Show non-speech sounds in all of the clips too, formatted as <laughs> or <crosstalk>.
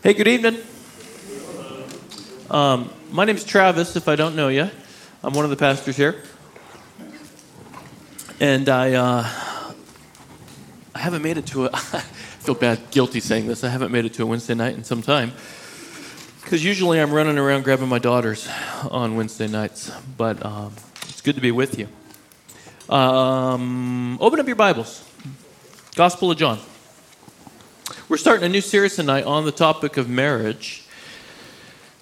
Hey, good evening. Um, my name is Travis, if I don't know you. I'm one of the pastors here. And I, uh, I haven't made it to a, <laughs> I feel bad, guilty saying this, I haven't made it to a Wednesday night in some time. Because usually I'm running around grabbing my daughters on Wednesday nights. But um, it's good to be with you. Um, open up your Bibles. Gospel of John. We're starting a new series tonight on the topic of marriage.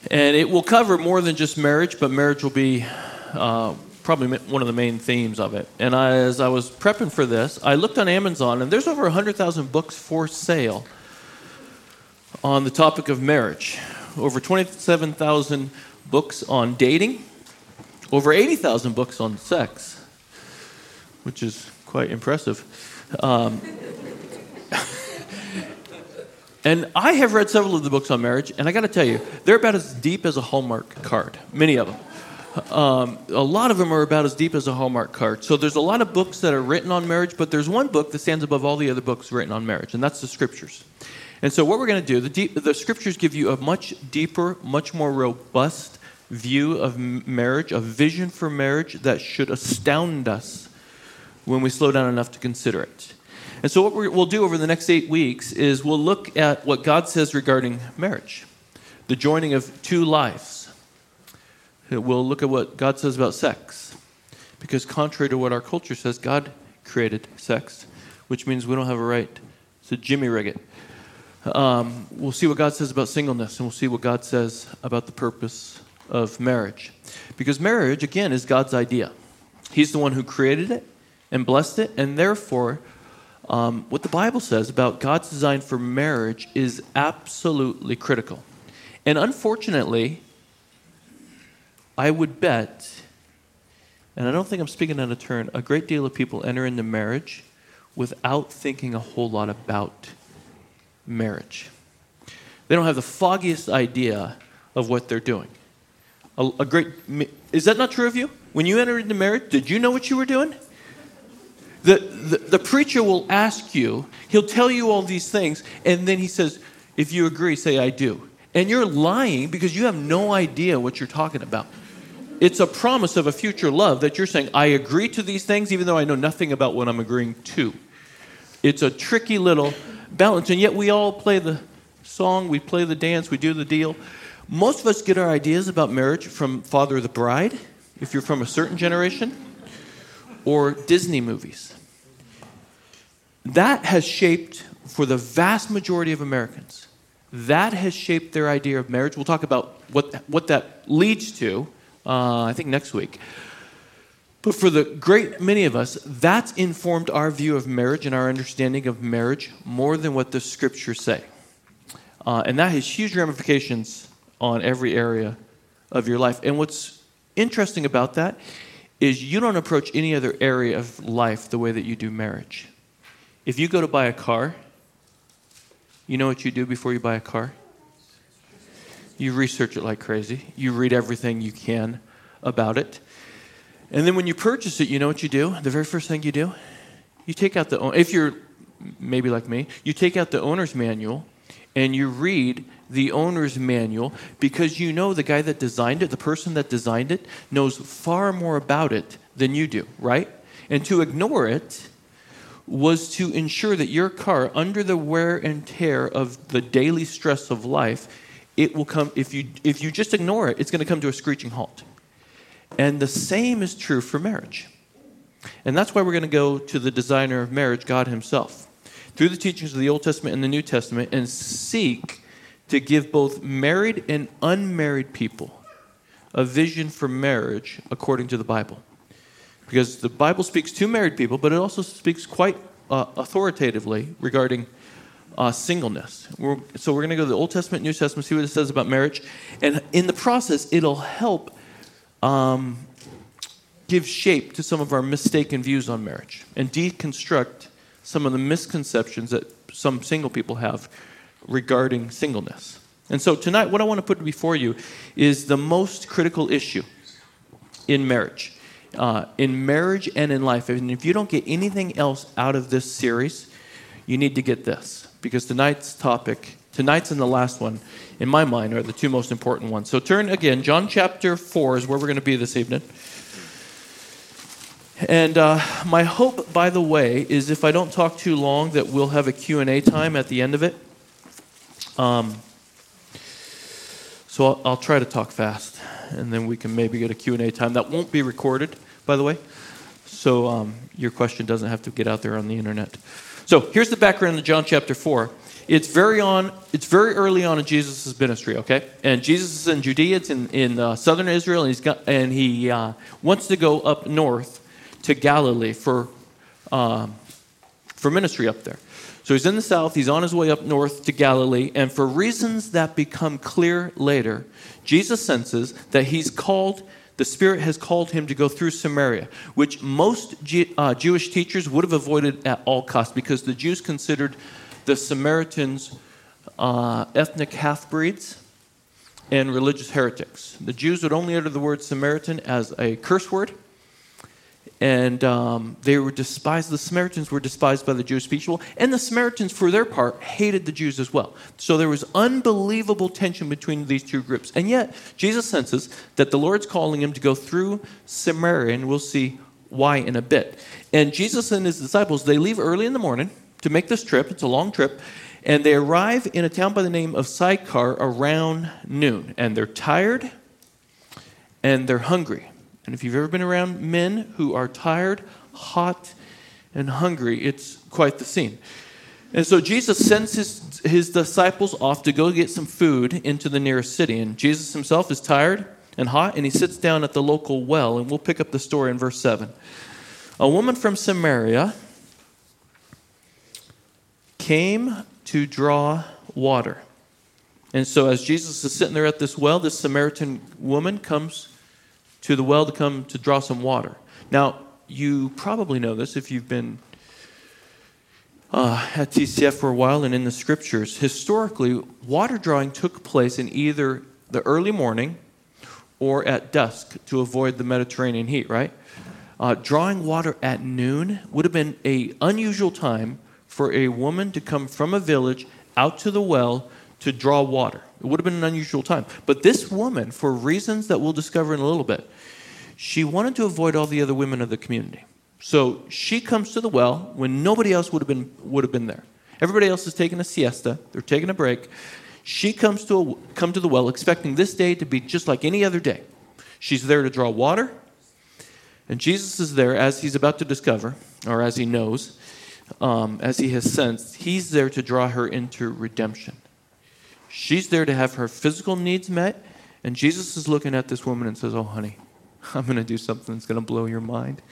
And it will cover more than just marriage, but marriage will be uh, probably one of the main themes of it. And I, as I was prepping for this, I looked on Amazon, and there's over 100,000 books for sale on the topic of marriage. Over 27,000 books on dating, over 80,000 books on sex, which is quite impressive. Um, <laughs> And I have read several of the books on marriage, and I got to tell you, they're about as deep as a Hallmark card. Many of them. Um, a lot of them are about as deep as a Hallmark card. So there's a lot of books that are written on marriage, but there's one book that stands above all the other books written on marriage, and that's the Scriptures. And so what we're going to do, the, deep, the Scriptures give you a much deeper, much more robust view of marriage, a vision for marriage that should astound us when we slow down enough to consider it. And so, what we will do over the next eight weeks is we'll look at what God says regarding marriage, the joining of two lives. We'll look at what God says about sex, because contrary to what our culture says, God created sex, which means we don't have a right to jimmy rig it. Um, we'll see what God says about singleness, and we'll see what God says about the purpose of marriage. Because marriage, again, is God's idea. He's the one who created it and blessed it, and therefore, um, what the Bible says about God's design for marriage is absolutely critical. And unfortunately, I would bet, and I don't think I'm speaking out of turn, a great deal of people enter into marriage without thinking a whole lot about marriage. They don't have the foggiest idea of what they're doing. A, a great is that not true of you? When you entered into marriage, did you know what you were doing? The, the, the, preacher will ask you, he'll tell you all these things, and then he says, if you agree, say, I do. And you're lying because you have no idea what you're talking about. It's a promise of a future love that you're saying, I agree to these things, even though I know nothing about what I'm agreeing to. It's a tricky little balance, and yet we all play the song, we play the dance, we do the deal. Most of us get our ideas about marriage from Father of the Bride, if you're from a certain generation, or Disney movies that has shaped, for the vast majority of Americans, that has shaped their idea of marriage. We'll talk about what, what that leads to, uh, I think, next week. But for the great many of us, that's informed our view of marriage and our understanding of marriage more than what the scriptures say. Uh, and that has huge ramifications on every area of your life. And what's interesting about that is you don't approach any other area of life the way that you do marriage. If you go to buy a car, you know what you do before you buy a car? You research it like crazy. You read everything you can about it. And then when you purchase it, you know what you do? The very first thing you do? You take out the, if you're maybe like me, you take out the owner's manual and you read the owner's manual because you know the guy that designed it, the person that designed it, knows far more about it than you do, right? And to ignore it was to ensure that your car, under the wear and tear of the daily stress of life, it will come, if you, if you just ignore it, it's going to come to a screeching halt. And the same is true for marriage. And that's why we're going to go to the designer of marriage, God Himself, through the teachings of the Old Testament and the New Testament, and seek to give both married and unmarried people a vision for marriage according to the Bible. Because the Bible speaks to married people, but it also speaks quite uh, authoritatively regarding uh, singleness. We're, so we're going to go to the Old Testament, New Testament, see what it says about marriage. And in the process, it'll help um, give shape to some of our mistaken views on marriage and deconstruct some of the misconceptions that some single people have regarding singleness. And so tonight, what I want to put before you is the most critical issue in marriage uh, in marriage and in life. And if you don't get anything else out of this series, you need to get this because tonight's topic Tonight's and the last one, in my mind, are the two most important ones. So turn again. John chapter 4 is where we're going to be this evening. And uh, my hope, by the way, is if I don't talk too long, that we'll have a Q&A time at the end of it. Um, so I'll, I'll, try to talk fast, and then we can maybe get a Q&A time. That won't be recorded, by the way, so um, your question doesn't have to get out there on the internet. So here's the background of John chapter 4. It's very on. It's very early on in Jesus' ministry. Okay, and Jesus is in Judea. It's in in uh, southern Israel, and he's got and he uh, wants to go up north to Galilee for, um, for ministry up there. So he's in the south, he's on his way up north to Galilee, and for reasons that become clear later, Jesus senses that he's called, the Spirit has called him to go through Samaria, which most G- uh, Jewish teachers would have avoided at all costs because the Jews considered the Samaritans uh, ethnic half breeds and religious heretics. The Jews would only utter the word Samaritan as a curse word and um, they were despised. The Samaritans were despised by the Jewish people, and the Samaritans, for their part, hated the Jews as well. So there was unbelievable tension between these two groups. And yet, Jesus senses that the Lord's calling him to go through Samaria, and we'll see why in a bit. And Jesus and his disciples, they leave early in the morning to make this trip. It's a long trip. And they arrive in a town by the name of Sychar around noon. And they're tired and they're hungry. And if you've ever been around men who are tired, hot, and hungry, it's quite the scene. And so Jesus sends his, his disciples off to go get some food into the nearest city. And Jesus himself is tired and hot, and he sits down at the local well. And we'll pick up the story in verse 7. A woman from Samaria came to draw water. And so, as Jesus is sitting there at this well, this Samaritan woman comes to the well to come to draw some water. Now, you probably know this if you've been uh, at TCF for a while and in the scriptures. Historically, water drawing took place in either the early morning or at dusk to avoid the Mediterranean heat, right? Uh, drawing water at noon would have been a unusual time for a woman to come from a village out to the well to draw water. It would have been an unusual time. But this woman, for reasons that we'll discover in a little bit, she wanted to avoid all the other women of the community. So she comes to the well when nobody else would have been, would have been there. Everybody else is taking a siesta, they're taking a break. She comes to, a, come to the well expecting this day to be just like any other day. She's there to draw water, and Jesus is there as he's about to discover, or as he knows, um, as he has sensed, he's there to draw her into redemption. She's there to have her physical needs met, and Jesus is looking at this woman and says, Oh, honey, I'm going to do something that's going to blow your mind.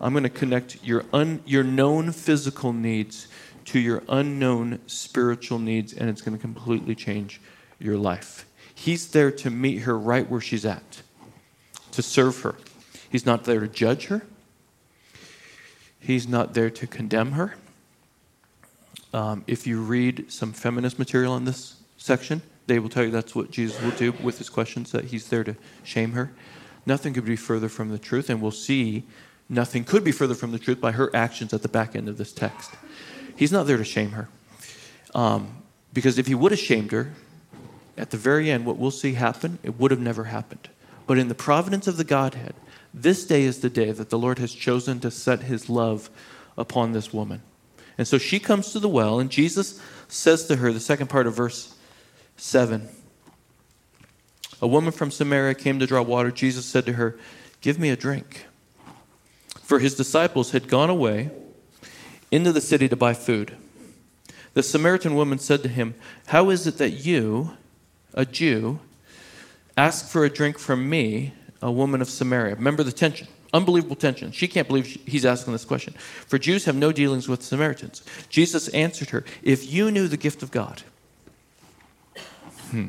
I'm going to connect your, un, your known physical needs to your unknown spiritual needs, and it's going to completely change your life. He's there to meet her right where she's at, to serve her. He's not there to judge her, He's not there to condemn her. Um, if you read some feminist material in this section, they will tell you that's what Jesus will do with his questions, that he's there to shame her. Nothing could be further from the truth, and we'll see nothing could be further from the truth by her actions at the back end of this text. He's not there to shame her. Um, because if he would have shamed her, at the very end, what we'll see happen, it would have never happened. But in the providence of the Godhead, this day is the day that the Lord has chosen to set his love upon this woman. And so she comes to the well, and Jesus says to her, the second part of verse 7 a woman from Samaria came to draw water. Jesus said to her, Give me a drink. For his disciples had gone away into the city to buy food. The Samaritan woman said to him, How is it that you, a Jew, ask for a drink from me, a woman of Samaria? Remember the tension. Unbelievable tension. She can't believe he's asking this question. For Jews have no dealings with Samaritans. Jesus answered her, If you knew the gift of God, hmm,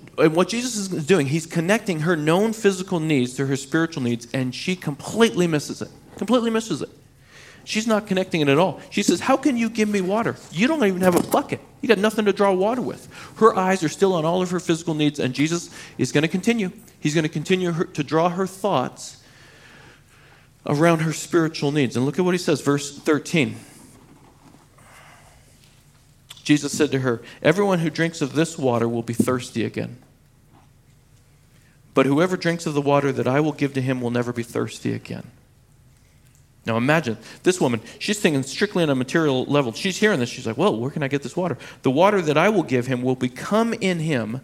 and what Jesus is doing, he's connecting her known physical needs to her spiritual needs, and she completely misses it. Completely misses it. She's not connecting it at all. She says, How can you give me water? You don't even have a bucket. You got nothing to draw water with. Her eyes are still on all of her physical needs, and Jesus is going to continue. He's going to continue her, to draw her thoughts around her spiritual needs. And look at what he says, verse 13. Jesus said to her, Everyone who drinks of this water will be thirsty again. But whoever drinks of the water that I will give to him will never be thirsty again. Now imagine this woman, she's thinking strictly on a material level. She's hearing this. She's like, Well, where can I get this water? The water that I will give him will become in him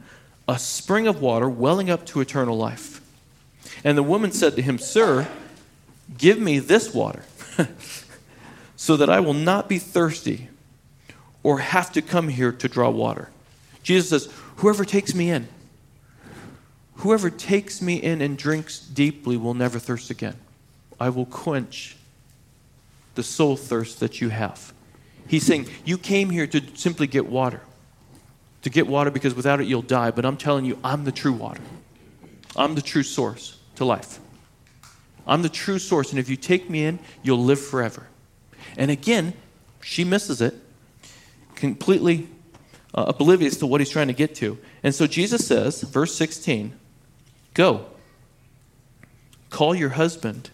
a spring of water welling up to eternal life. And the woman said to him, Sir, give me this water <laughs> so that I will not be thirsty or have to come here to draw water. Jesus says, Whoever takes me in, whoever takes me in and drinks deeply will never thirst again. I will quench the soul thirst that you have. He's saying, You came here to simply get water. To get water because without it you'll die. But I'm telling you, I'm the true water. I'm the true source to life. I'm the true source. And if you take me in, you'll live forever. And again, she misses it completely uh, oblivious to what he's trying to get to. And so Jesus says, verse 16, Go, call your husband,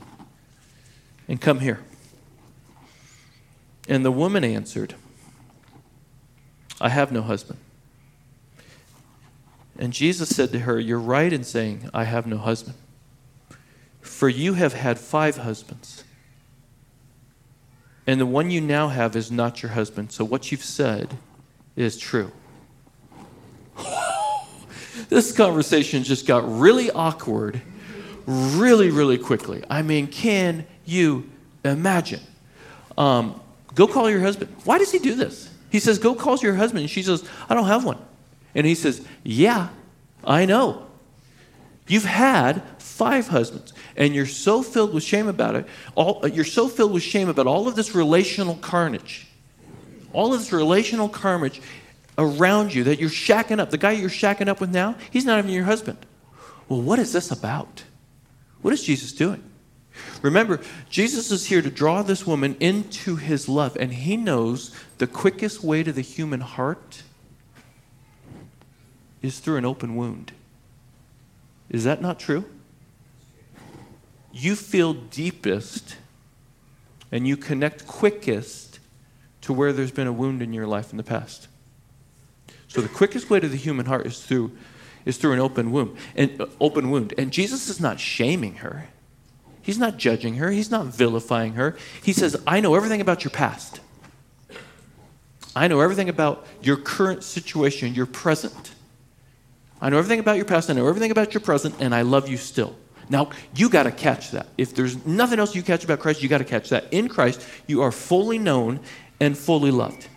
and come here. And the woman answered, I have no husband. And Jesus said to her, You're right in saying, I have no husband. For you have had five husbands and the one you now have is not your husband. So what you've said is true. <laughs> this conversation just got really awkward really, really quickly. I mean, can you imagine? Um, go call your husband. Why does he do this? He says, Go call your husband. And she says, I don't have one. And he says, Yeah, I know. You've had five husbands, and you're so filled with shame about it. All, uh, you're so filled with shame about all of this relational carnage, all of this relational carnage around you that you're shacking up. The guy you're shacking up with now, he's not even your husband. Well, what is this about? What is Jesus doing? Remember, Jesus is here to draw this woman into his love, and he knows the quickest way to the human heart is through an open wound. Is that not true? You feel deepest and you connect quickest to where there's been a wound in your life in the past. So the quickest way to the human heart is through is through an open wound. And uh, open wound. And Jesus is not shaming her. He's not judging her. He's not vilifying her. He says, "I know everything about your past. I know everything about your current situation, your present. I know everything about your past, I know everything about your present, and I love you still. Now, you got to catch that. If there's nothing else you catch about Christ, you got to catch that. In Christ, you are fully known and fully loved.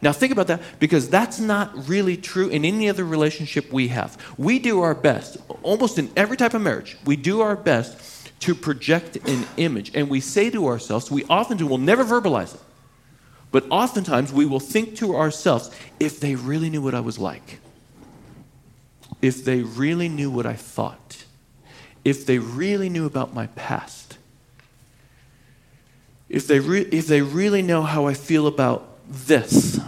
Now, think about that because that's not really true in any other relationship we have. We do our best, almost in every type of marriage, we do our best to project an image. And we say to ourselves, we often do, we'll never verbalize it, but oftentimes we will think to ourselves, if they really knew what I was like, if they really knew what I thought, if they really knew about my past, if they, re- if they really know how I feel about this,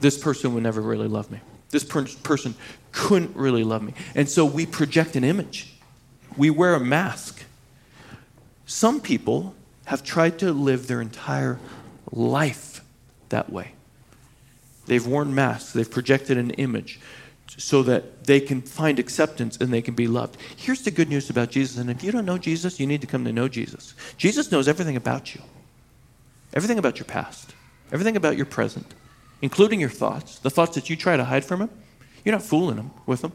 this person would never really love me. This per- person couldn't really love me. And so we project an image, we wear a mask. Some people have tried to live their entire life that way. They've worn masks, they've projected an image so that they can find acceptance and they can be loved. Here's the good news about Jesus. And if you don't know Jesus, you need to come to know Jesus. Jesus knows everything about you, everything about your past, everything about your present, including your thoughts, the thoughts that you try to hide from Him. You're not fooling Him with them.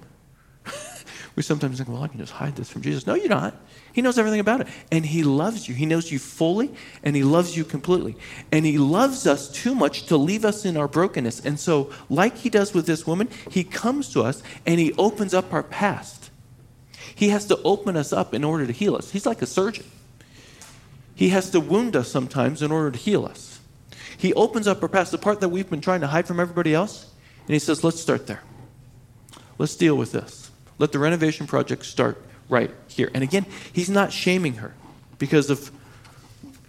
We sometimes think, well, I can just hide this from Jesus. No, you're not. He knows everything about it. And He loves you. He knows you fully and He loves you completely. And He loves us too much to leave us in our brokenness. And so, like He does with this woman, He comes to us and He opens up our past. He has to open us up in order to heal us. He's like a surgeon. He has to wound us sometimes in order to heal us. He opens up our past, the part that we've been trying to hide from everybody else, and He says, let's start there. let's deal with this. Let the renovation project start right here. And again, he's not shaming her because of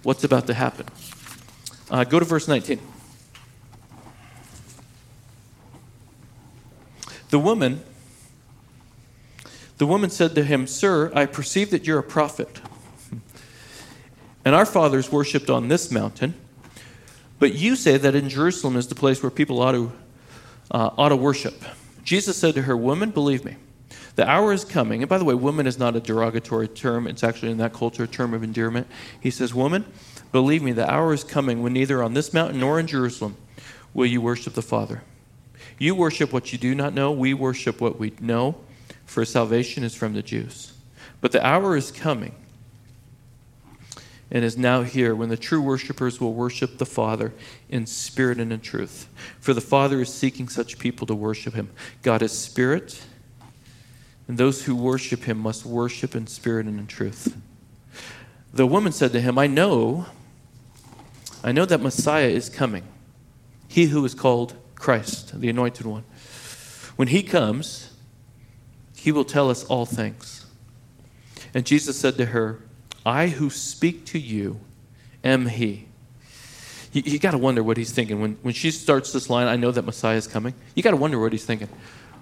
what's about to happen. Uh, go to verse 19. The woman, the woman said to him, Sir, I perceive that you're a prophet. And our fathers worshipped on this mountain, but you say that in Jerusalem is the place where people ought to, uh, ought to worship. Jesus said to her, Woman, believe me, the hour is coming. And by the way, woman is not a derogatory term, it's actually in that culture a term of endearment. He says, Woman, believe me, the hour is coming when neither on this mountain nor in Jerusalem will you worship the Father. You worship what you do not know, we worship what we know, for salvation is from the Jews. But the hour is coming and is now here when the true worshippers will worship the Father in spirit and in truth. For the Father is seeking such people to worship him. God is spirit, and those who worship him must worship in spirit and in truth. The woman said to him, I know, I know that Messiah is coming, he who is called Christ, the anointed one. When he comes, he will tell us all things. And Jesus said to her, I who speak to you am he. You, you got to wonder what he's thinking. When, when she starts this line, I know that Messiah is coming, you got to wonder what he's thinking.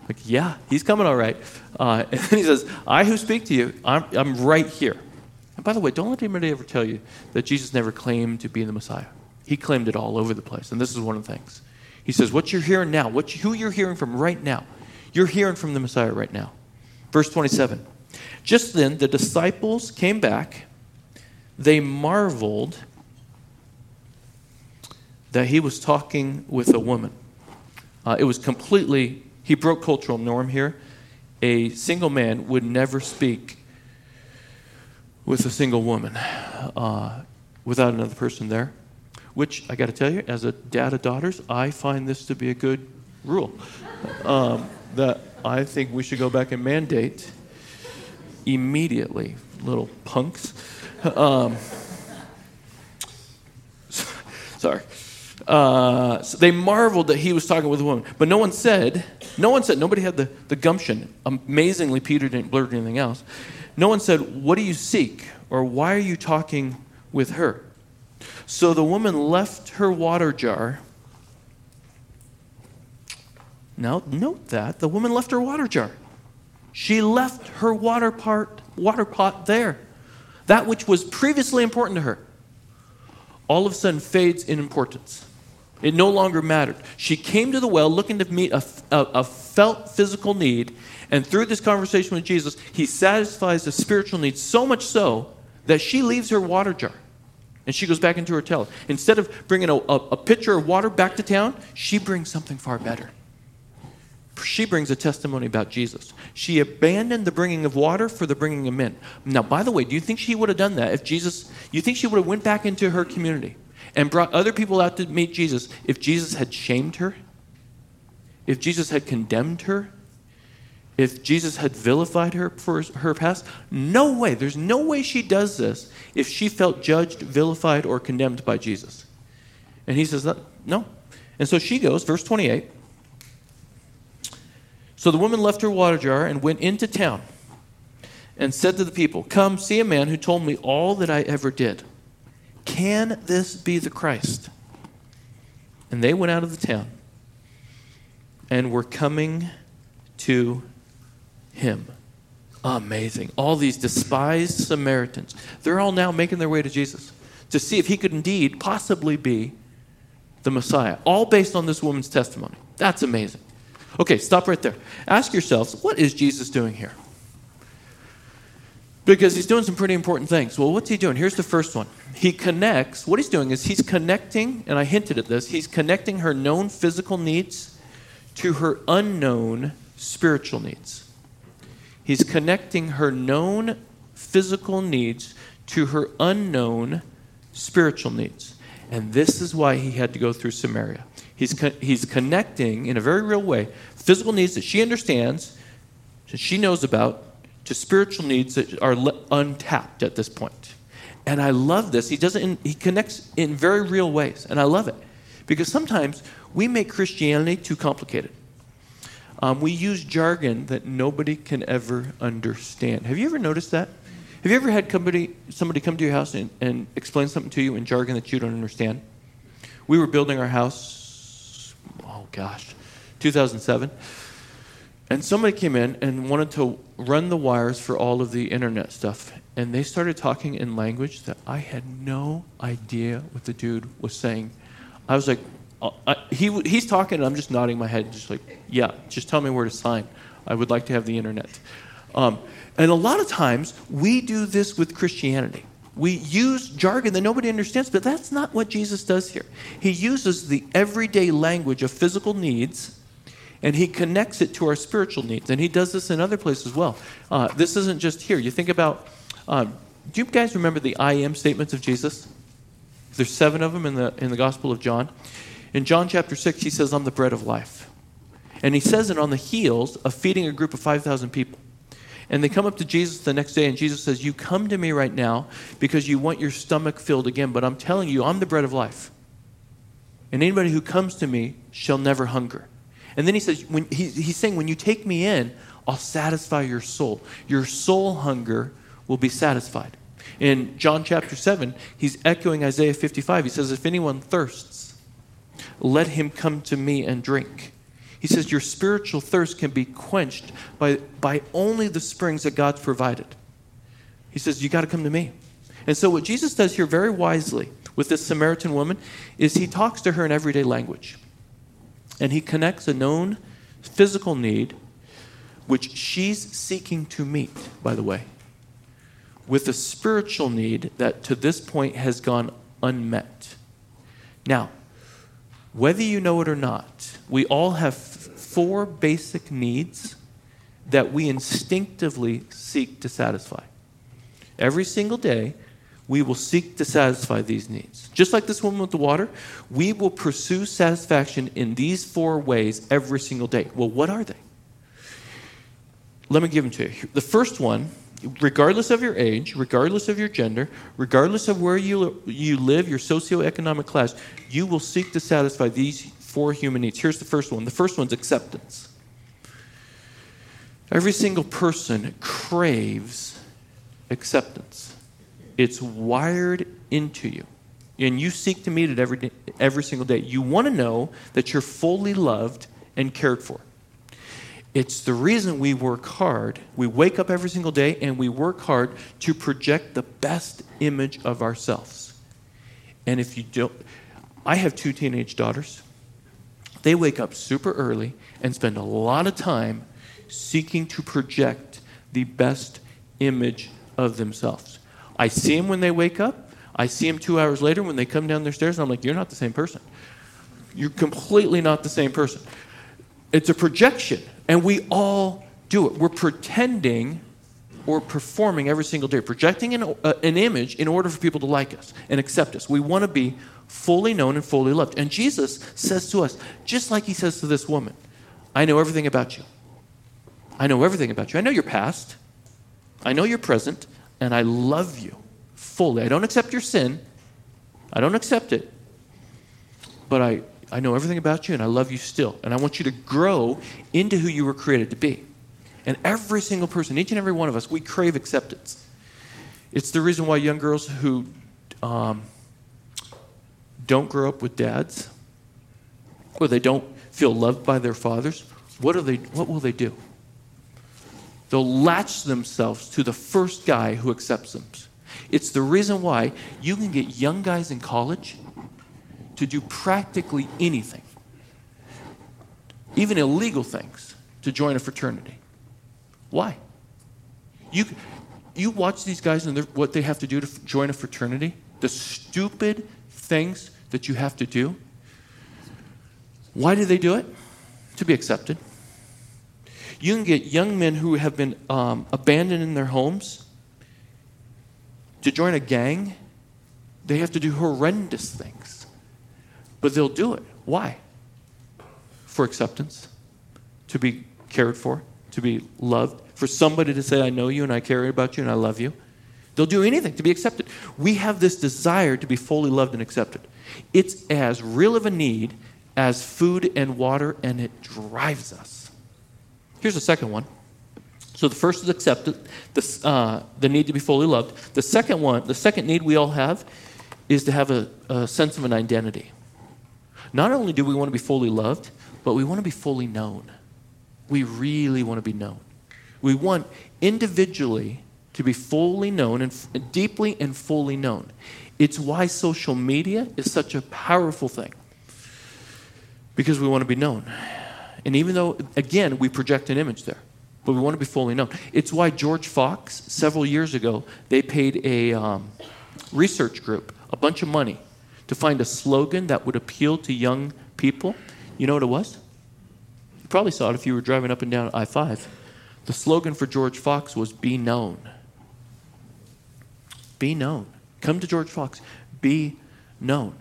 Like, yeah, he's coming all right. Uh, <laughs> and he says, I who speak to you, I'm, I'm right here. And by the way, don't let anybody ever tell you that Jesus never claimed to be the Messiah. He claimed it all over the place. And this is one of the things. He says, What you're hearing now, what you, who you're hearing from right now, you're hearing from the Messiah right now. Verse 27. Just then, the disciples came back. They marveled that he was talking with a woman. Uh, it was completely, he broke cultural norm here. A single man would never speak with a single woman uh, without another person there which I got to tell you, as a dad of daughters, I find this to be a good rule. Um, that I think we should go back and mandate immediately, little punks. Um, <laughs> sorry. Uh, so they marveled that he was talking with a woman, but no one said, no one said, nobody had the, the gumption. Amazingly, Peter didn't blurt anything else. No one said, What do you seek? Or why are you talking with her? So the woman left her water jar. Now, note that the woman left her water jar. She left her water, part, water pot there. That which was previously important to her, all of a sudden fades in importance. It no longer mattered. She came to the well looking to meet a, a, a felt physical need, and through this conversation with Jesus, he satisfies the spiritual need so much so that she leaves her water jar. And she goes back into her hotel. Instead of bringing a, a, a, pitcher of water back to town, she brings something far better. She brings a testimony about Jesus. She abandoned the bringing of water for the bringing of men. Now, by the way, do you think she would have done that if Jesus, you think she would have went back into her community and brought other people out to meet Jesus if Jesus had shamed her? If Jesus had condemned her? if Jesus had vilified her for her past? No way. There's no way she does this if she felt judged, vilified, or condemned by Jesus. And he says, no. And so she goes, verse 28. So the woman left her water jar and went into town and said to the people, Come, see a man who told me all that I ever did. Can this be the Christ? And they went out of the town and were coming to him. Amazing. All these despised Samaritans, they're all now making their way to Jesus to see if he could indeed possibly be the Messiah, all based on this woman's testimony. That's amazing. Okay, stop right there. Ask yourselves, what is Jesus doing here? Because he's doing some pretty important things. Well, what's he doing? Here's the first one. He connects, what he's doing is he's connecting, and I hinted at this, he's connecting her known physical needs to her unknown spiritual needs. He's connecting her known physical needs to her unknown spiritual needs. And this is why he had to go through Samaria. He's, co- he's connecting in a very real way physical needs that she understands, that she knows about, to spiritual needs that are le- untapped at this point. And I love this. He does it in, he connects in very real ways. And I love it. Because sometimes we make Christianity too complicated. um, we use jargon that nobody can ever understand. Have you ever noticed that? Have you ever had somebody, somebody come to your house and, and explain something to you in jargon that you don't understand? We were building our house, oh gosh, 2007. And somebody came in and wanted to run the wires for all of the internet stuff. And they started talking in language that I had no idea what the dude was saying. I was like, uh, I, he, he's talking, and I'm just nodding my head, just like, yeah, just tell me where to sign. I would like to have the internet. Um, and a lot of times, we do this with Christianity. We use jargon that nobody understands, but that's not what Jesus does here. He uses the everyday language of physical needs and he connects it to our spiritual needs. And he does this in other places as well. Uh, this isn't just here. You think about, um, do you guys remember the I am statements of Jesus? There's seven of them in the, in the Gospel of John. In John chapter 6, he says, I'm the bread of life. And he says it on the heels of feeding a group of 5,000 people. And they come up to Jesus the next day, and Jesus says, You come to me right now because you want your stomach filled again, but I'm telling you, I'm the bread of life. And anybody who comes to me shall never hunger. And then he says, when he, he's saying, when you take me in, I'll satisfy your soul. Your soul hunger will be satisfied. In John chapter 7, he's echoing Isaiah 55. He says, If anyone thirsts, let him come to me and drink. He says, Your spiritual thirst can be quenched by, by only the springs that God's provided. He says, You got to come to me. And so, what Jesus does here very wisely with this Samaritan woman is he talks to her in everyday language. And he connects a known physical need, which she's seeking to meet, by the way, with a spiritual need that to this point has gone unmet. Now, whether you know it or not, we all have four basic needs that we instinctively seek to satisfy. Every single day, we will seek to satisfy these needs. Just like this woman with the water, we will pursue satisfaction in these four ways every single day. Well, what are they? Let me give them to you. The first one, regardless of your age, regardless of your gender, regardless of where you, you live, your socioeconomic class, you will seek to satisfy these four human needs. Here's the first one the first one's acceptance. Every single person craves acceptance. It's wired into you. And you seek to meet it every, day, every single day. You want to know that you're fully loved and cared for. It's the reason we work hard. We wake up every single day and we work hard to project the best image of ourselves. And if you don't, I have two teenage daughters. They wake up super early and spend a lot of time seeking to project the best image of themselves. I see them when they wake up. I see them two hours later when they come down their stairs, and I'm like, you're not the same person. You're completely not the same person. It's a projection, and we all do it. We're pretending or performing every single day, projecting an, uh, an image in order for people to like us and accept us. We want to be fully known and fully loved. And Jesus says to us, just like he says to this woman, I know everything about you. I know everything about you. I know your past. I know your present and I love you fully. I don't accept your sin, I don't accept it, but I, I know everything about you and I love you still. And I want you to grow into who you were created to be. And every single person, each and every one of us, we crave acceptance. It's the reason why young girls who um, don't grow up with dads, or they don't feel loved by their fathers, what, are they, what will they do? They'll latch themselves to the first guy who accepts them. It's the reason why you can get young guys in college to do practically anything, even illegal things, to join a fraternity. Why? You, you watch these guys and what they have to do to join a fraternity, the stupid things that you have to do. Why do they do it? To be accepted. You can get young men who have been um, abandoned in their homes to join a gang. They have to do horrendous things, but they'll do it. Why? For acceptance, to be cared for, to be loved, for somebody to say, I know you and I care about you and I love you. They'll do anything to be accepted. We have this desire to be fully loved and accepted. It's as real of a need as food and water, and it drives us. Here's the second one. So the first is accepted, the, uh, the need to be fully loved. The second one, the second need we all have, is to have a, a sense of an identity. Not only do we want to be fully loved, but we want to be fully known. We really want to be known. We want individually to be fully known and f- deeply and fully known. It's why social media is such a powerful thing because we want to be known. And even though, again, we project an image there, but we want to be fully known. It's why George Fox, several years ago, they paid a um, research group a bunch of money to find a slogan that would appeal to young people. You know what it was? You probably saw it if you were driving up and down I 5. The slogan for George Fox was Be Known. Be known. Come to George Fox. Be known.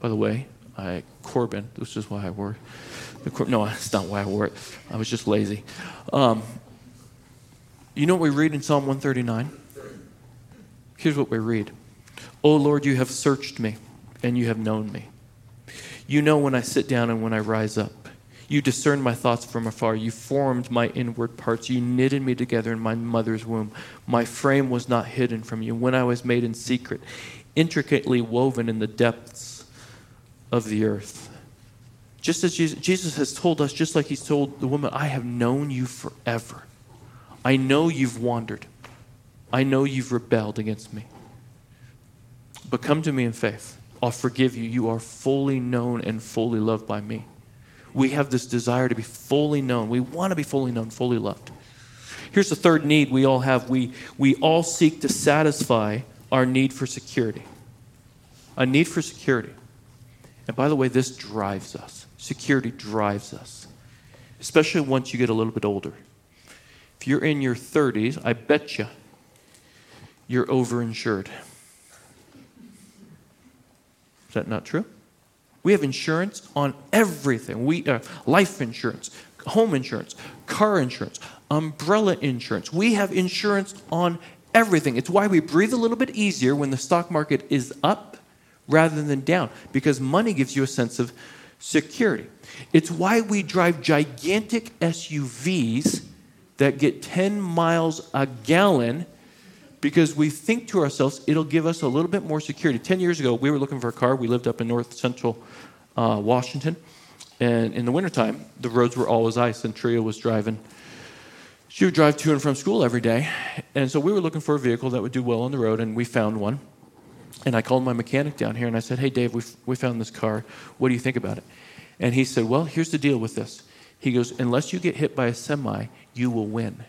By the way, I Corbin, this is why I wore it. No, that's not why I wore it. I was just lazy. Um, you know what we read in Psalm 139? Here's what we read O Lord, you have searched me, and you have known me. You know when I sit down and when I rise up. You discern my thoughts from afar. You formed my inward parts. You knitted me together in my mother's womb. My frame was not hidden from you when I was made in secret, intricately woven in the depths of the earth. Just as Jesus, Jesus has told us, just like he's told the woman, I have known you forever. I know you've wandered. I know you've rebelled against me. But come to me in faith. I'll forgive you. You are fully known and fully loved by me. We have this desire to be fully known. We want to be fully known, fully loved. Here's the third need we all have we, we all seek to satisfy our need for security. A need for security. And by the way, this drives us. Security drives us, especially once you get a little bit older. If you're in your 30s, I bet you you're overinsured that not true? We have insurance on everything. We uh, life insurance, home insurance, car insurance, umbrella insurance. We have insurance on everything. It's why we breathe a little bit easier when the stock market is up rather than down because money gives you a sense of security. It's why we drive gigantic SUVs that get 10 miles a gallon because we think to ourselves it'll give us a little bit more security. Ten years ago, we were looking for a car. We lived up in north central uh, Washington. And in the wintertime, the roads were always ice, and Tria was driving. She would drive to and from school every day. And so we were looking for a vehicle that would do well on the road, and we found one. And I called my mechanic down here and I said, Hey, Dave, we we found this car. What do you think about it? And he said, Well, here's the deal with this. He goes, Unless you get hit by a semi, you will win.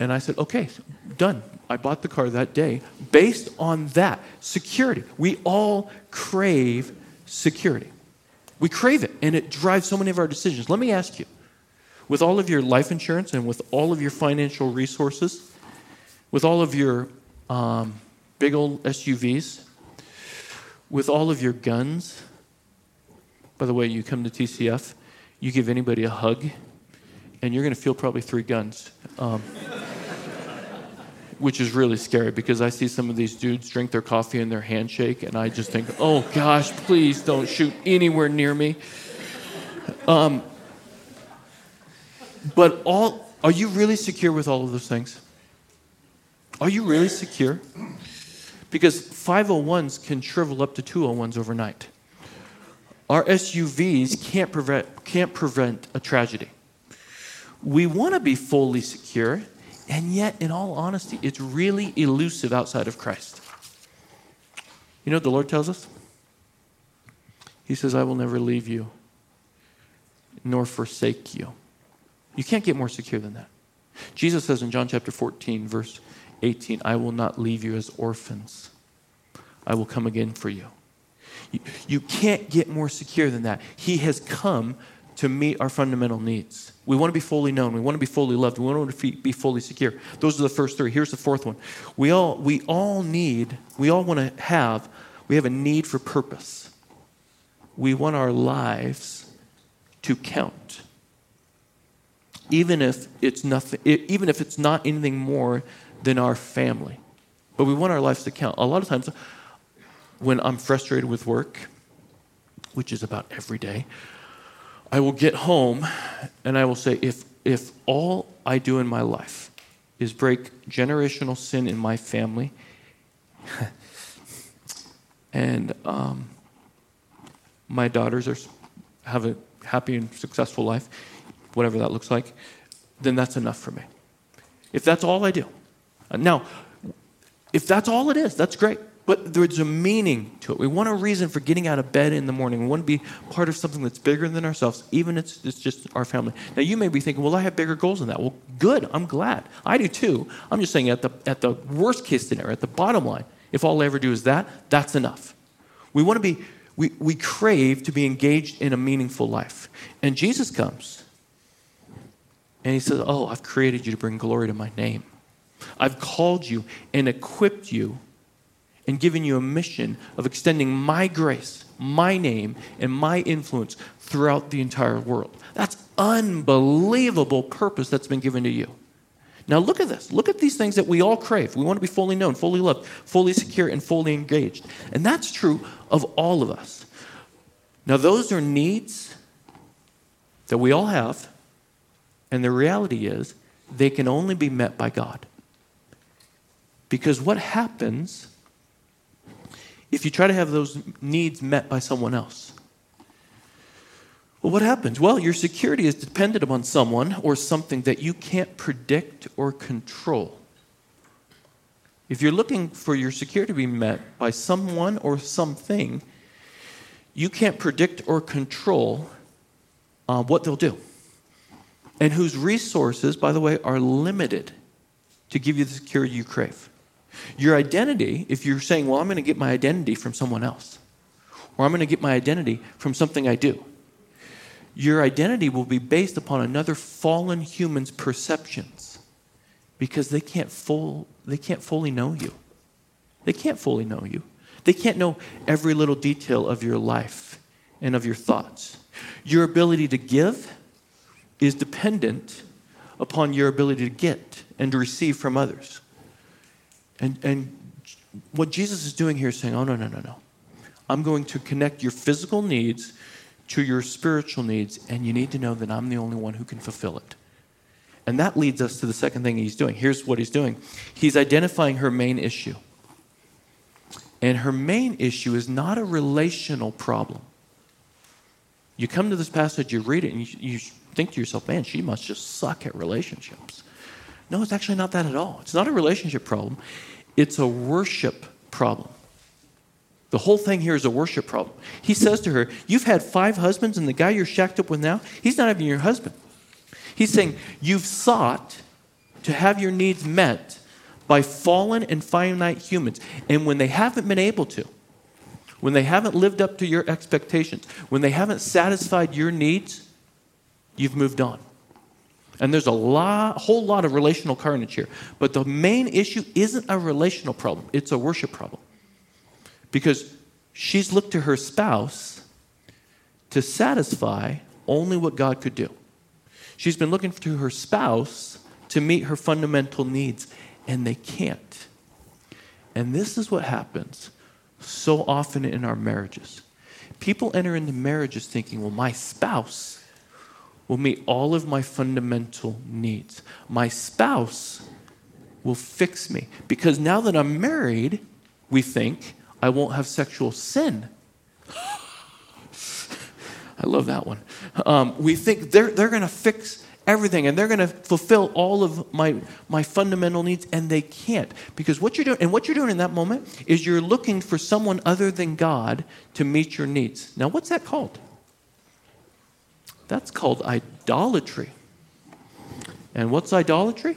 And I said, Okay, done. I bought the car that day based on that security. We all crave security. We crave it, and it drives so many of our decisions. Let me ask you with all of your life insurance and with all of your financial resources, with all of your um, big old SUVs, with all of your guns, by the way, you come to TCF, you give anybody a hug, and you're going to feel probably three guns. Um, which is really scary because I see some of these dudes drink their coffee in their handshake, and I just think, oh gosh, please don't shoot anywhere near me. Um, but all, are you really secure with all of those things? Are you really secure? Because 501s can shrivel up to 201s overnight. Our SUVs can't prevent, can't prevent a tragedy. We want to be fully secure and yet, in all honesty, it's really elusive outside of Christ. You know what the Lord tells us? He says, I will never leave you nor forsake you. You can't get more secure than that. Jesus says in John chapter 14, verse 18, I will not leave you as orphans. I will come again for you. You, can't get more secure than that. He has come to meet our fundamental needs. We want to be fully known. We want to be fully loved. We want to be fully secure. Those are the first three. Here's the fourth one. We all, we all need, we all want to have, we have a need for purpose. We want our lives to count. Even if it's nothing, even if it's not anything more than our family. But we want our lives to count. A lot of times when I'm frustrated with work, which is about every day, I will get home and I will say, if if all I do in my life is break generational sin in my family, <laughs> and um, my daughters are have a happy and successful life, whatever that looks like, then that's enough for me. If that's all I do. Now, if that's all it is, that's great. But there's a meaning to it. We want a reason for getting out of bed in the morning. We want to be part of something that's bigger than ourselves, even if it's, it's just our family. Now, you may be thinking, well, I have bigger goals than that. Well, good. I'm glad. I do too. I'm just saying, at the, at the worst case scenario, at the bottom line, if all I ever do is that, that's enough. We want to be, we, we crave to be engaged in a meaningful life. And Jesus comes and he says, Oh, I've created you to bring glory to my name. I've called you and equipped you and given you a mission of extending my grace, my name, and my influence throughout the entire world. That's unbelievable purpose that's been given to you. Now, look at this. Look at these things that we all crave. We want to be fully known, fully loved, fully secure, and fully engaged. And that's true of all of us. Now, those are needs that we all have, and the reality is they can only be met by God. Because what happens if you try to have those needs met by someone else. Well, what happens? Well, your security is dependent upon someone or something that you can't predict or control. If you're looking for your security to be met by someone or something, you can't predict or control uh, what they'll do. And whose resources, by the way, are limited to give you the security you crave. Your identity, if you're saying, well, I'm going to get my identity from someone else, or I'm going to get my identity from something I do, your identity will be based upon another fallen human's perceptions because they can't, full, they can't fully know you. They can't fully know you. They can't know every little detail of your life and of your thoughts. Your ability to give is dependent upon your ability to get and to receive from others. And, and what Jesus is doing here is saying, oh, no, no, no, no. I'm going to connect your physical needs to your spiritual needs, and you need to know that I'm the only one who can fulfill it. And that leads us to the second thing he's doing. Here's what he's doing he's identifying her main issue. And her main issue is not a relational problem. You come to this passage, you read it, and you, you think to yourself, man, she must just suck at relationships. No, it's actually not that at all. It's not a relationship problem, it's a worship problem. The whole thing here is a worship problem. He says to her, You've had five husbands, and the guy you're shacked up with now, he's not even your husband. He's saying, You've sought to have your needs met by fallen and finite humans. And when they haven't been able to, when they haven't lived up to your expectations, when they haven't satisfied your needs, you've moved on. And there's a lot, whole lot of relational carnage here. But the main issue isn't a relational problem, it's a worship problem. Because she's looked to her spouse to satisfy only what God could do. She's been looking to her spouse to meet her fundamental needs, and they can't. And this is what happens so often in our marriages. People enter into marriages thinking, well, my spouse will meet all of my fundamental needs. My spouse will fix me. Because now that I'm married, we think I won't have sexual sin. <laughs> I love that one. Um, we think they're, they're going to fix everything and they're going to fulfill all of my, my fundamental needs, and they can't. Because what you're doing, and what you're doing in that moment is you're looking for someone other than God to meet your needs. Now, what's that called? That's called idolatry. And what's idolatry?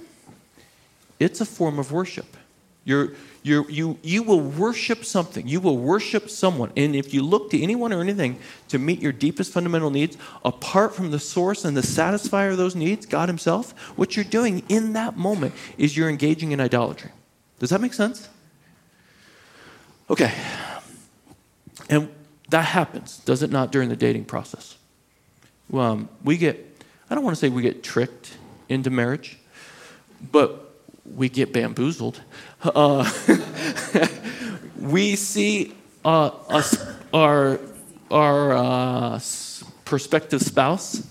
It's a form of worship. You're, you're, you, you will worship something. You will worship someone. And if you look to anyone or anything to meet your deepest fundamental needs, apart from the source and the satisfier of those needs, God Himself, what you're doing in that moment is you're engaging in idolatry. Does that make sense? Okay. And that happens, does it not, during the dating process? Um, we get, I don't want to say we get tricked into marriage, but we get bamboozled. Uh, <laughs> we see uh, us, our, our uh, prospective spouse,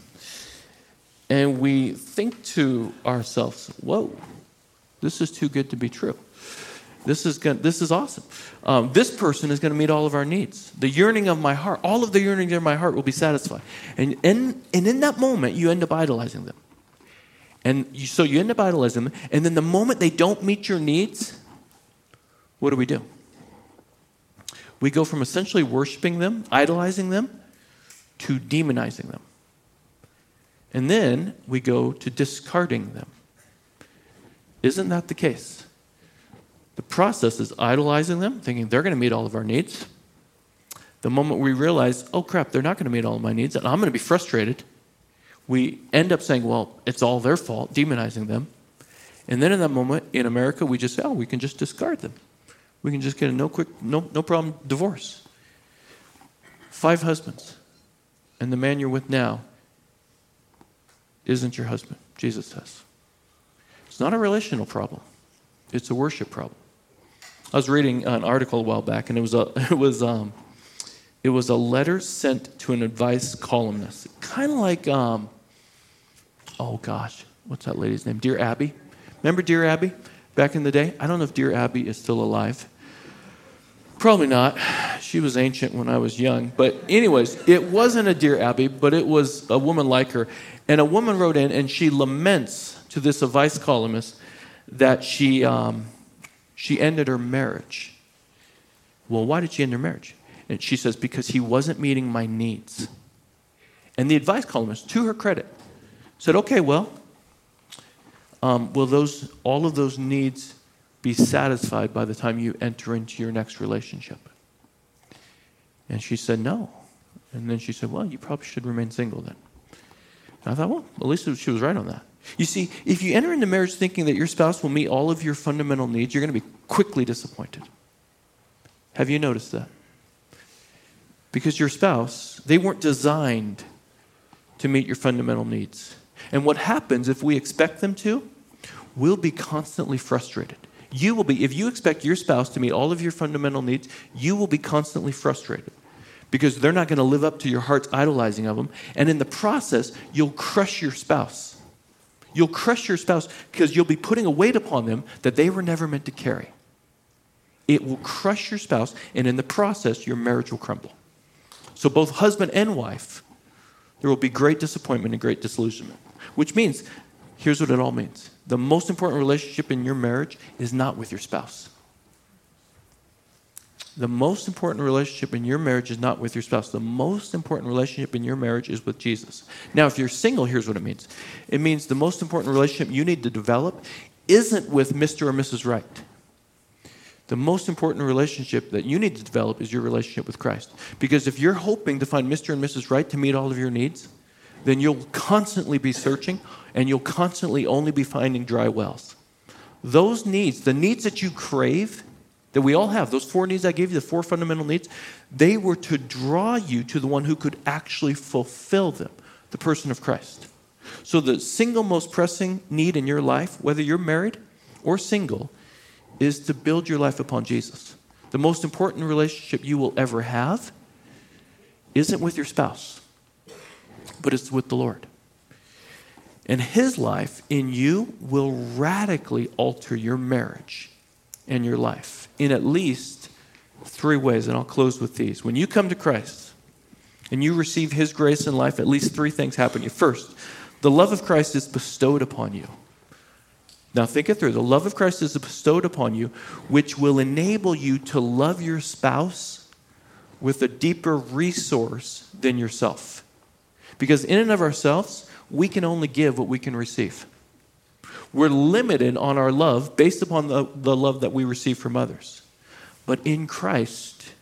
and we think to ourselves, whoa, this is too good to be true. This is, gonna, this is awesome. Um, this person is going to meet all of our needs. The yearning of my heart, all of the yearnings of my heart will be satisfied. And, and, and in that moment, you end up idolizing them. And you, so you end up idolizing them. And then the moment they don't meet your needs, what do we do? We go from essentially worshiping them, idolizing them, to demonizing them. And then we go to discarding them. Isn't that the case? The process is idolizing them, thinking they're going to meet all of our needs. The moment we realize, oh crap, they're not going to meet all of my needs, and I'm going to be frustrated, we end up saying, well, it's all their fault, demonizing them. And then in that moment, in America, we just say, oh, we can just discard them. We can just get a no quick, no, no problem divorce. Five husbands. And the man you're with now isn't your husband, Jesus says. It's not a relational problem, it's a worship problem. I was reading an article a while back, and it was a, <laughs> it was, um, it was a letter sent to an advice columnist. Kind of like, um, oh gosh, what's that lady's name? Dear Abby. Remember Dear Abby back in the day? I don't know if Dear Abby is still alive. Probably not. She was ancient when I was young. But, anyways, it wasn't a Dear Abby, but it was a woman like her. And a woman wrote in and she laments to this advice columnist that she, um, she ended her marriage. Well, why did she end her marriage? And she says, because he wasn't meeting my needs. And the advice columnist, to her credit, said, okay, well, um, will those, all of those needs be satisfied by the time you enter into your next relationship? And she said, No. And then she said, Well, you probably should remain single then. And I thought, Well, at least she was right on that. You see, if you enter into marriage thinking that your spouse will meet all of your fundamental needs, you're going to be quickly disappointed. Have you noticed that? Because your spouse, they weren't designed to meet your fundamental needs. And what happens if we expect them to? We'll be constantly frustrated. You will be, if you expect your spouse to meet all of your fundamental needs, you will be constantly frustrated because they're not going to live up to your heart's idolizing of them. And in the process, you'll crush your spouse. You'll crush your spouse because you'll be putting a weight upon them that they were never meant to carry. It will crush your spouse, and in the process, your marriage will crumble. So, both husband and wife, there will be great disappointment and great disillusionment, which means here's what it all means the most important relationship in your marriage is not with your spouse. The most important relationship in your marriage is not with your spouse. The most important relationship in your marriage is with Jesus. Now, if you're single, here's what it means it means the most important relationship you need to develop isn't with Mr. or Mrs. Right. The most important relationship that you need to develop is your relationship with Christ. Because if you're hoping to find Mr. and Mrs. Right to meet all of your needs, then you'll constantly be searching and you'll constantly only be finding dry wells. Those needs, the needs that you crave, that we all have, those four needs I gave you, the four fundamental needs, they were to draw you to the one who could actually fulfill them, the person of Christ. So, the single most pressing need in your life, whether you're married or single, is to build your life upon Jesus. The most important relationship you will ever have isn't with your spouse, but it's with the Lord. And his life in you will radically alter your marriage and your life in at least three ways. And I'll close with these. When you come to Christ and you receive his grace in life, at least three things happen to you. First, the love of Christ is bestowed upon you. Now, think it through. The love of Christ is bestowed upon you, which will enable you to love your spouse with a deeper resource than yourself. Because in and of ourselves, we can only give what we can receive. We're limited on our love based upon the, the love that we receive from others. But in Christ,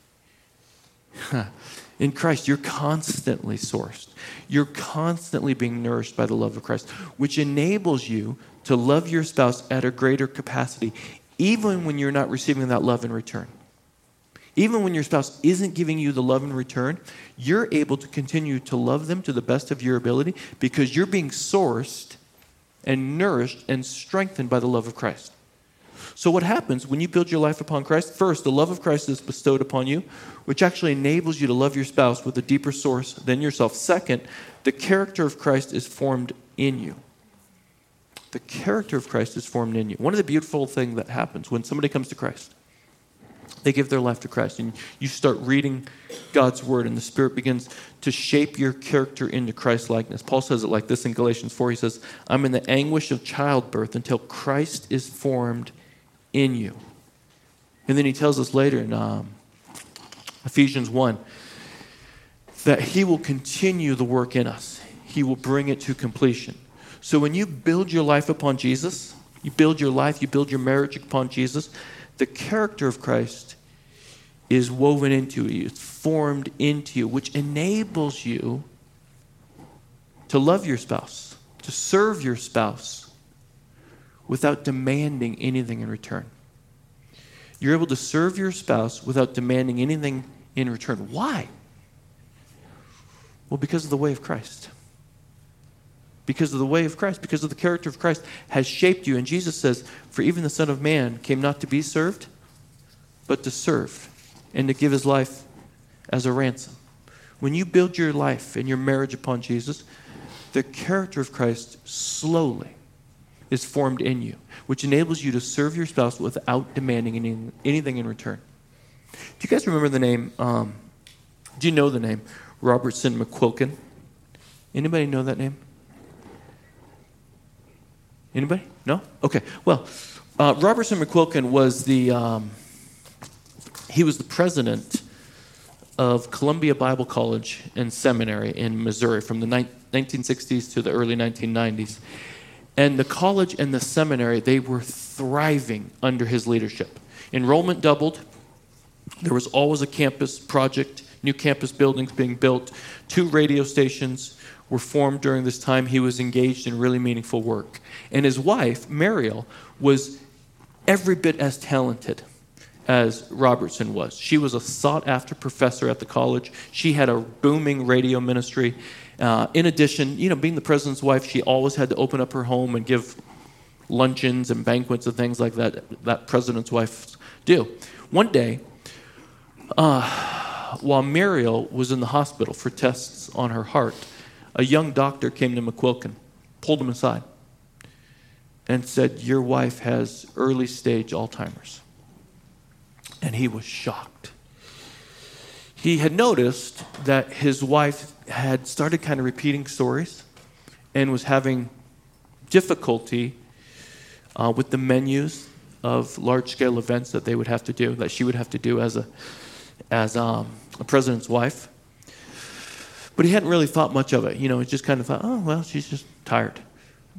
<laughs> in Christ, you're constantly sourced. You're constantly being nourished by the love of Christ, which enables you to love your spouse at a greater capacity, even when you're not receiving that love in return. Even when your spouse isn't giving you the love in return, you're able to continue to love them to the best of your ability because you're being sourced and nourished and strengthened by the love of Christ. So, what happens when you build your life upon Christ? First, the love of Christ is bestowed upon you, which actually enables you to love your spouse with a deeper source than yourself. Second, the character of Christ is formed in you. The character of Christ is formed in you. One of the beautiful things that happens when somebody comes to Christ, they give their life to Christ, and you start reading God's word, and the Spirit begins to shape your character into Christ likeness. Paul says it like this in Galatians 4. He says, I'm in the anguish of childbirth until Christ is formed in you. And then he tells us later in um, Ephesians 1 that he will continue the work in us, he will bring it to completion. So when you build your life upon Jesus, you build your life, you build your marriage upon Jesus, the character of Christ is woven into you, it's formed into you, which enables you to love your spouse, to serve your spouse without demanding anything in return. You're able to serve your spouse without demanding anything in return. Why? Well, because of the way of Christ. Because of the way of Christ, because of the character of Christ has shaped you. And Jesus says, For even the Son of Man came not to be served, but to serve and to give his life as a ransom. When you build your life and your marriage upon Jesus, the character of Christ slowly is formed in you, which enables you to serve your spouse without demanding any, anything in return. Do you guys remember the name? Um, do you know the name Robertson McQuilkin? Anybody know that name? Anybody? No? Okay. Well, uh, Robertson McQuilkin was the um, he was the president of Columbia Bible College and Seminary in Missouri from the ni- 1960s to the early 1990s. And the college and the seminary, they were thriving under his leadership. Enrollment doubled. There was always a campus project, new campus buildings being built. Two radio stations were formed during this time. He was engaged in really meaningful work. And his wife, Muriel, was every bit as talented as Robertson was. She was a sought after professor at the college. She had a booming radio ministry. Uh, in addition, you know, being the president's wife, she always had to open up her home and give luncheons and banquets and things like that that president's wives do. One day, uh, while Muriel was in the hospital for tests on her heart, a young doctor came to McQuilkin, pulled him aside, and said, Your wife has early stage Alzheimer's. And he was shocked. He had noticed that his wife had started kind of repeating stories and was having difficulty uh, with the menus of large scale events that they would have to do, that she would have to do as a, as um, a president's wife. But he hadn't really thought much of it. You know, he just kind of thought, oh, well, she's just tired.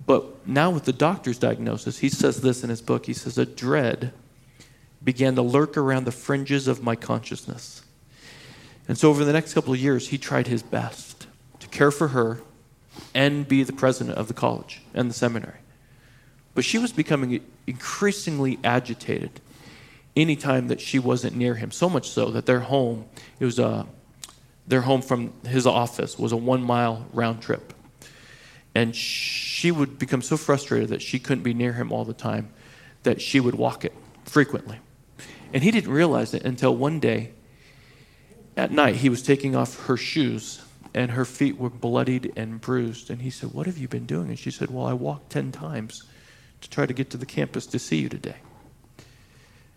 But now with the doctor's diagnosis, he says this in his book. He says, a dread began to lurk around the fringes of my consciousness. And so, over the next couple of years, he tried his best to care for her and be the president of the college and the seminary. But she was becoming increasingly agitated anytime that she wasn't near him, so much so that their home, it was a, their home from his office was a one mile round trip. And she would become so frustrated that she couldn't be near him all the time that she would walk it frequently. And he didn't realize it until one day at night he was taking off her shoes and her feet were bloodied and bruised. And he said, What have you been doing? And she said, Well, I walked 10 times to try to get to the campus to see you today.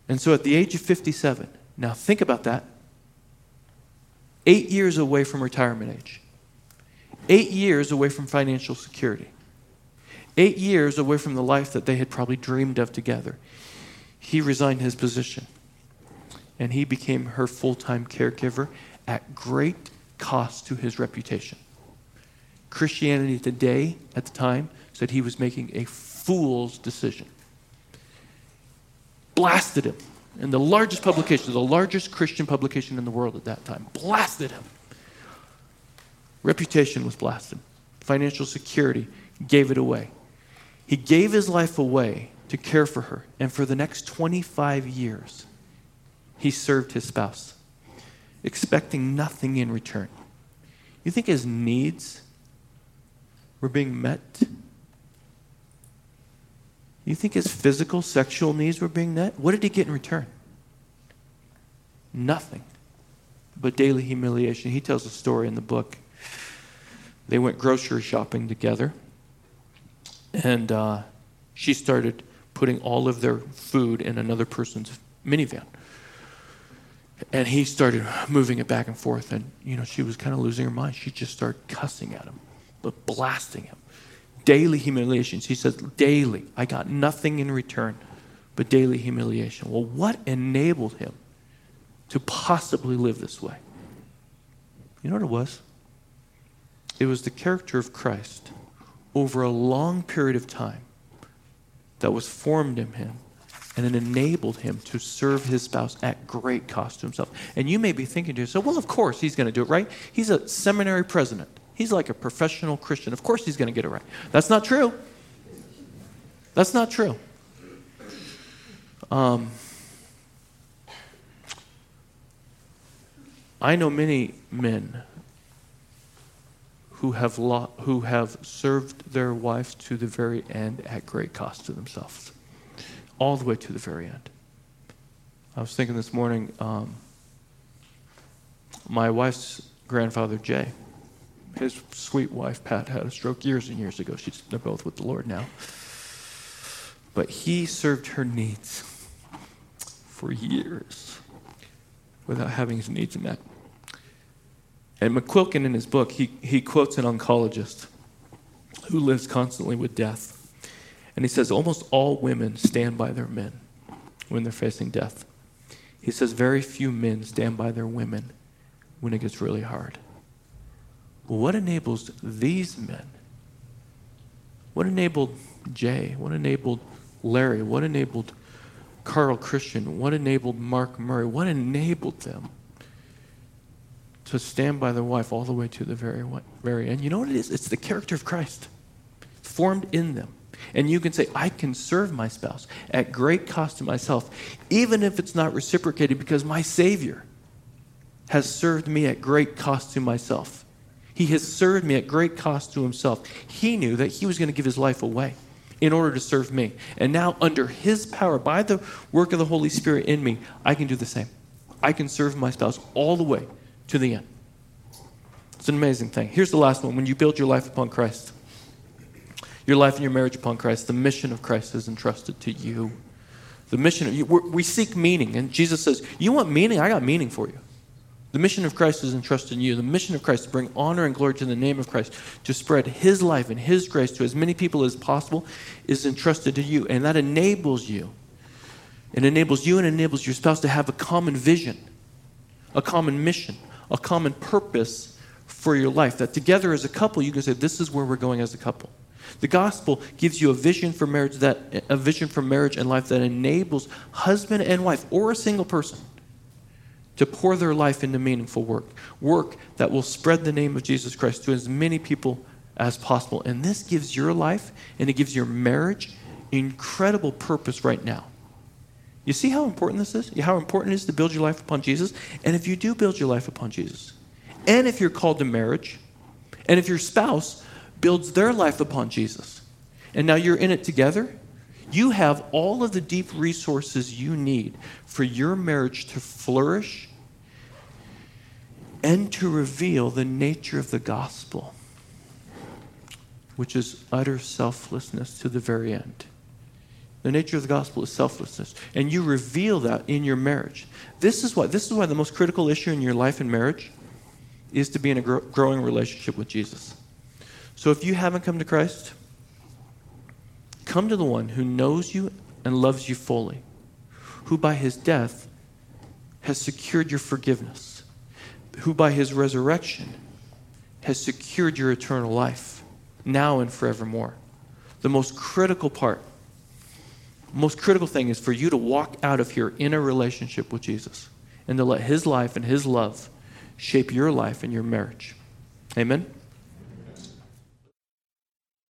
And so at the age of 57, now think about that. Eight years away from retirement age, eight years away from financial security, eight years away from the life that they had probably dreamed of together. He resigned his position and he became her full time caregiver at great cost to his reputation. Christianity Today, at the time, said he was making a fool's decision. Blasted him. And the largest publication, the largest Christian publication in the world at that time, blasted him. Reputation was blasted. Financial security gave it away. He gave his life away to care for her. And for the next 25 years, he served his spouse, expecting nothing in return. You think his needs were being met? You think his physical, sexual needs were being met? What did he get in return? Nothing but daily humiliation. He tells a story in the book. They went grocery shopping together, And uh, she started putting all of their food in another person's minivan. And he started moving it back and forth. And, you know, she was kind of losing her mind. She just started cussing at him, but blasting him. Daily humiliations. He says, daily. I got nothing in return but daily humiliation. Well, what enabled him to possibly live this way? You know what it was? It was the character of Christ over a long period of time that was formed in him and it enabled him to serve his spouse at great cost to himself. And you may be thinking to yourself, well, of course he's going to do it right. He's a seminary president, he's like a professional Christian. Of course he's going to get it right. That's not true. That's not true. Um, I know many men who have, lo- who have served their wife to the very end at great cost to themselves all the way to the very end. I was thinking this morning, um, my wife's grandfather, Jay, his sweet wife, Pat, had a stroke years and years ago. She's, they're both with the Lord now. But he served her needs for years without having his needs met. And McQuilkin, in his book, he, he quotes an oncologist who lives constantly with death. And he says almost all women stand by their men when they're facing death. He says very few men stand by their women when it gets really hard. What enables these men? What enabled Jay? What enabled Larry? What enabled Carl Christian? What enabled Mark Murray? What enabled them to stand by their wife all the way to the very, very end? You know what it is? It's the character of Christ formed in them. And you can say, I can serve my spouse at great cost to myself, even if it's not reciprocated, because my Savior has served me at great cost to myself. He has served me at great cost to himself. He knew that he was going to give his life away in order to serve me. And now, under his power, by the work of the Holy Spirit in me, I can do the same. I can serve my spouse all the way to the end. It's an amazing thing. Here's the last one when you build your life upon Christ your life and your marriage upon Christ, the mission of Christ is entrusted to you. The mission, of, we seek meaning. And Jesus says, You want meaning? I got meaning for you. The mission of Christ is entrusted in you. The mission of Christ to bring honor and glory to the name of Christ, to spread His life and His grace to as many people as possible, is entrusted to you. And that enables you. It enables you and enables your spouse to have a common vision, a common mission, a common purpose for your life. That together as a couple, you can say, This is where we're going as a couple. The gospel gives you a vision for marriage that a vision for marriage and life that enables husband and wife or a single person to pour their life into meaningful work. Work that will spread the name of Jesus Christ to as many people as possible. And this gives your life and it gives your marriage incredible purpose right now. You see how important this is? How important it is to build your life upon Jesus? And if you do build your life upon Jesus, and if you're called to marriage, and if your spouse builds their life upon Jesus. And now you're in it together. You have all of the deep resources you need for your marriage to flourish and to reveal the nature of the gospel, which is utter selflessness to the very end. The nature of the gospel is selflessness. And you reveal that in your marriage. This is why this is why the most critical issue in your life and marriage is to be in a growing relationship with Jesus. So if you haven't come to Christ, come to the one who knows you and loves you fully, who by his death has secured your forgiveness, who by his resurrection has secured your eternal life, now and forevermore. The most critical part, most critical thing is for you to walk out of here in a relationship with Jesus and to let his life and his love shape your life and your marriage. Amen.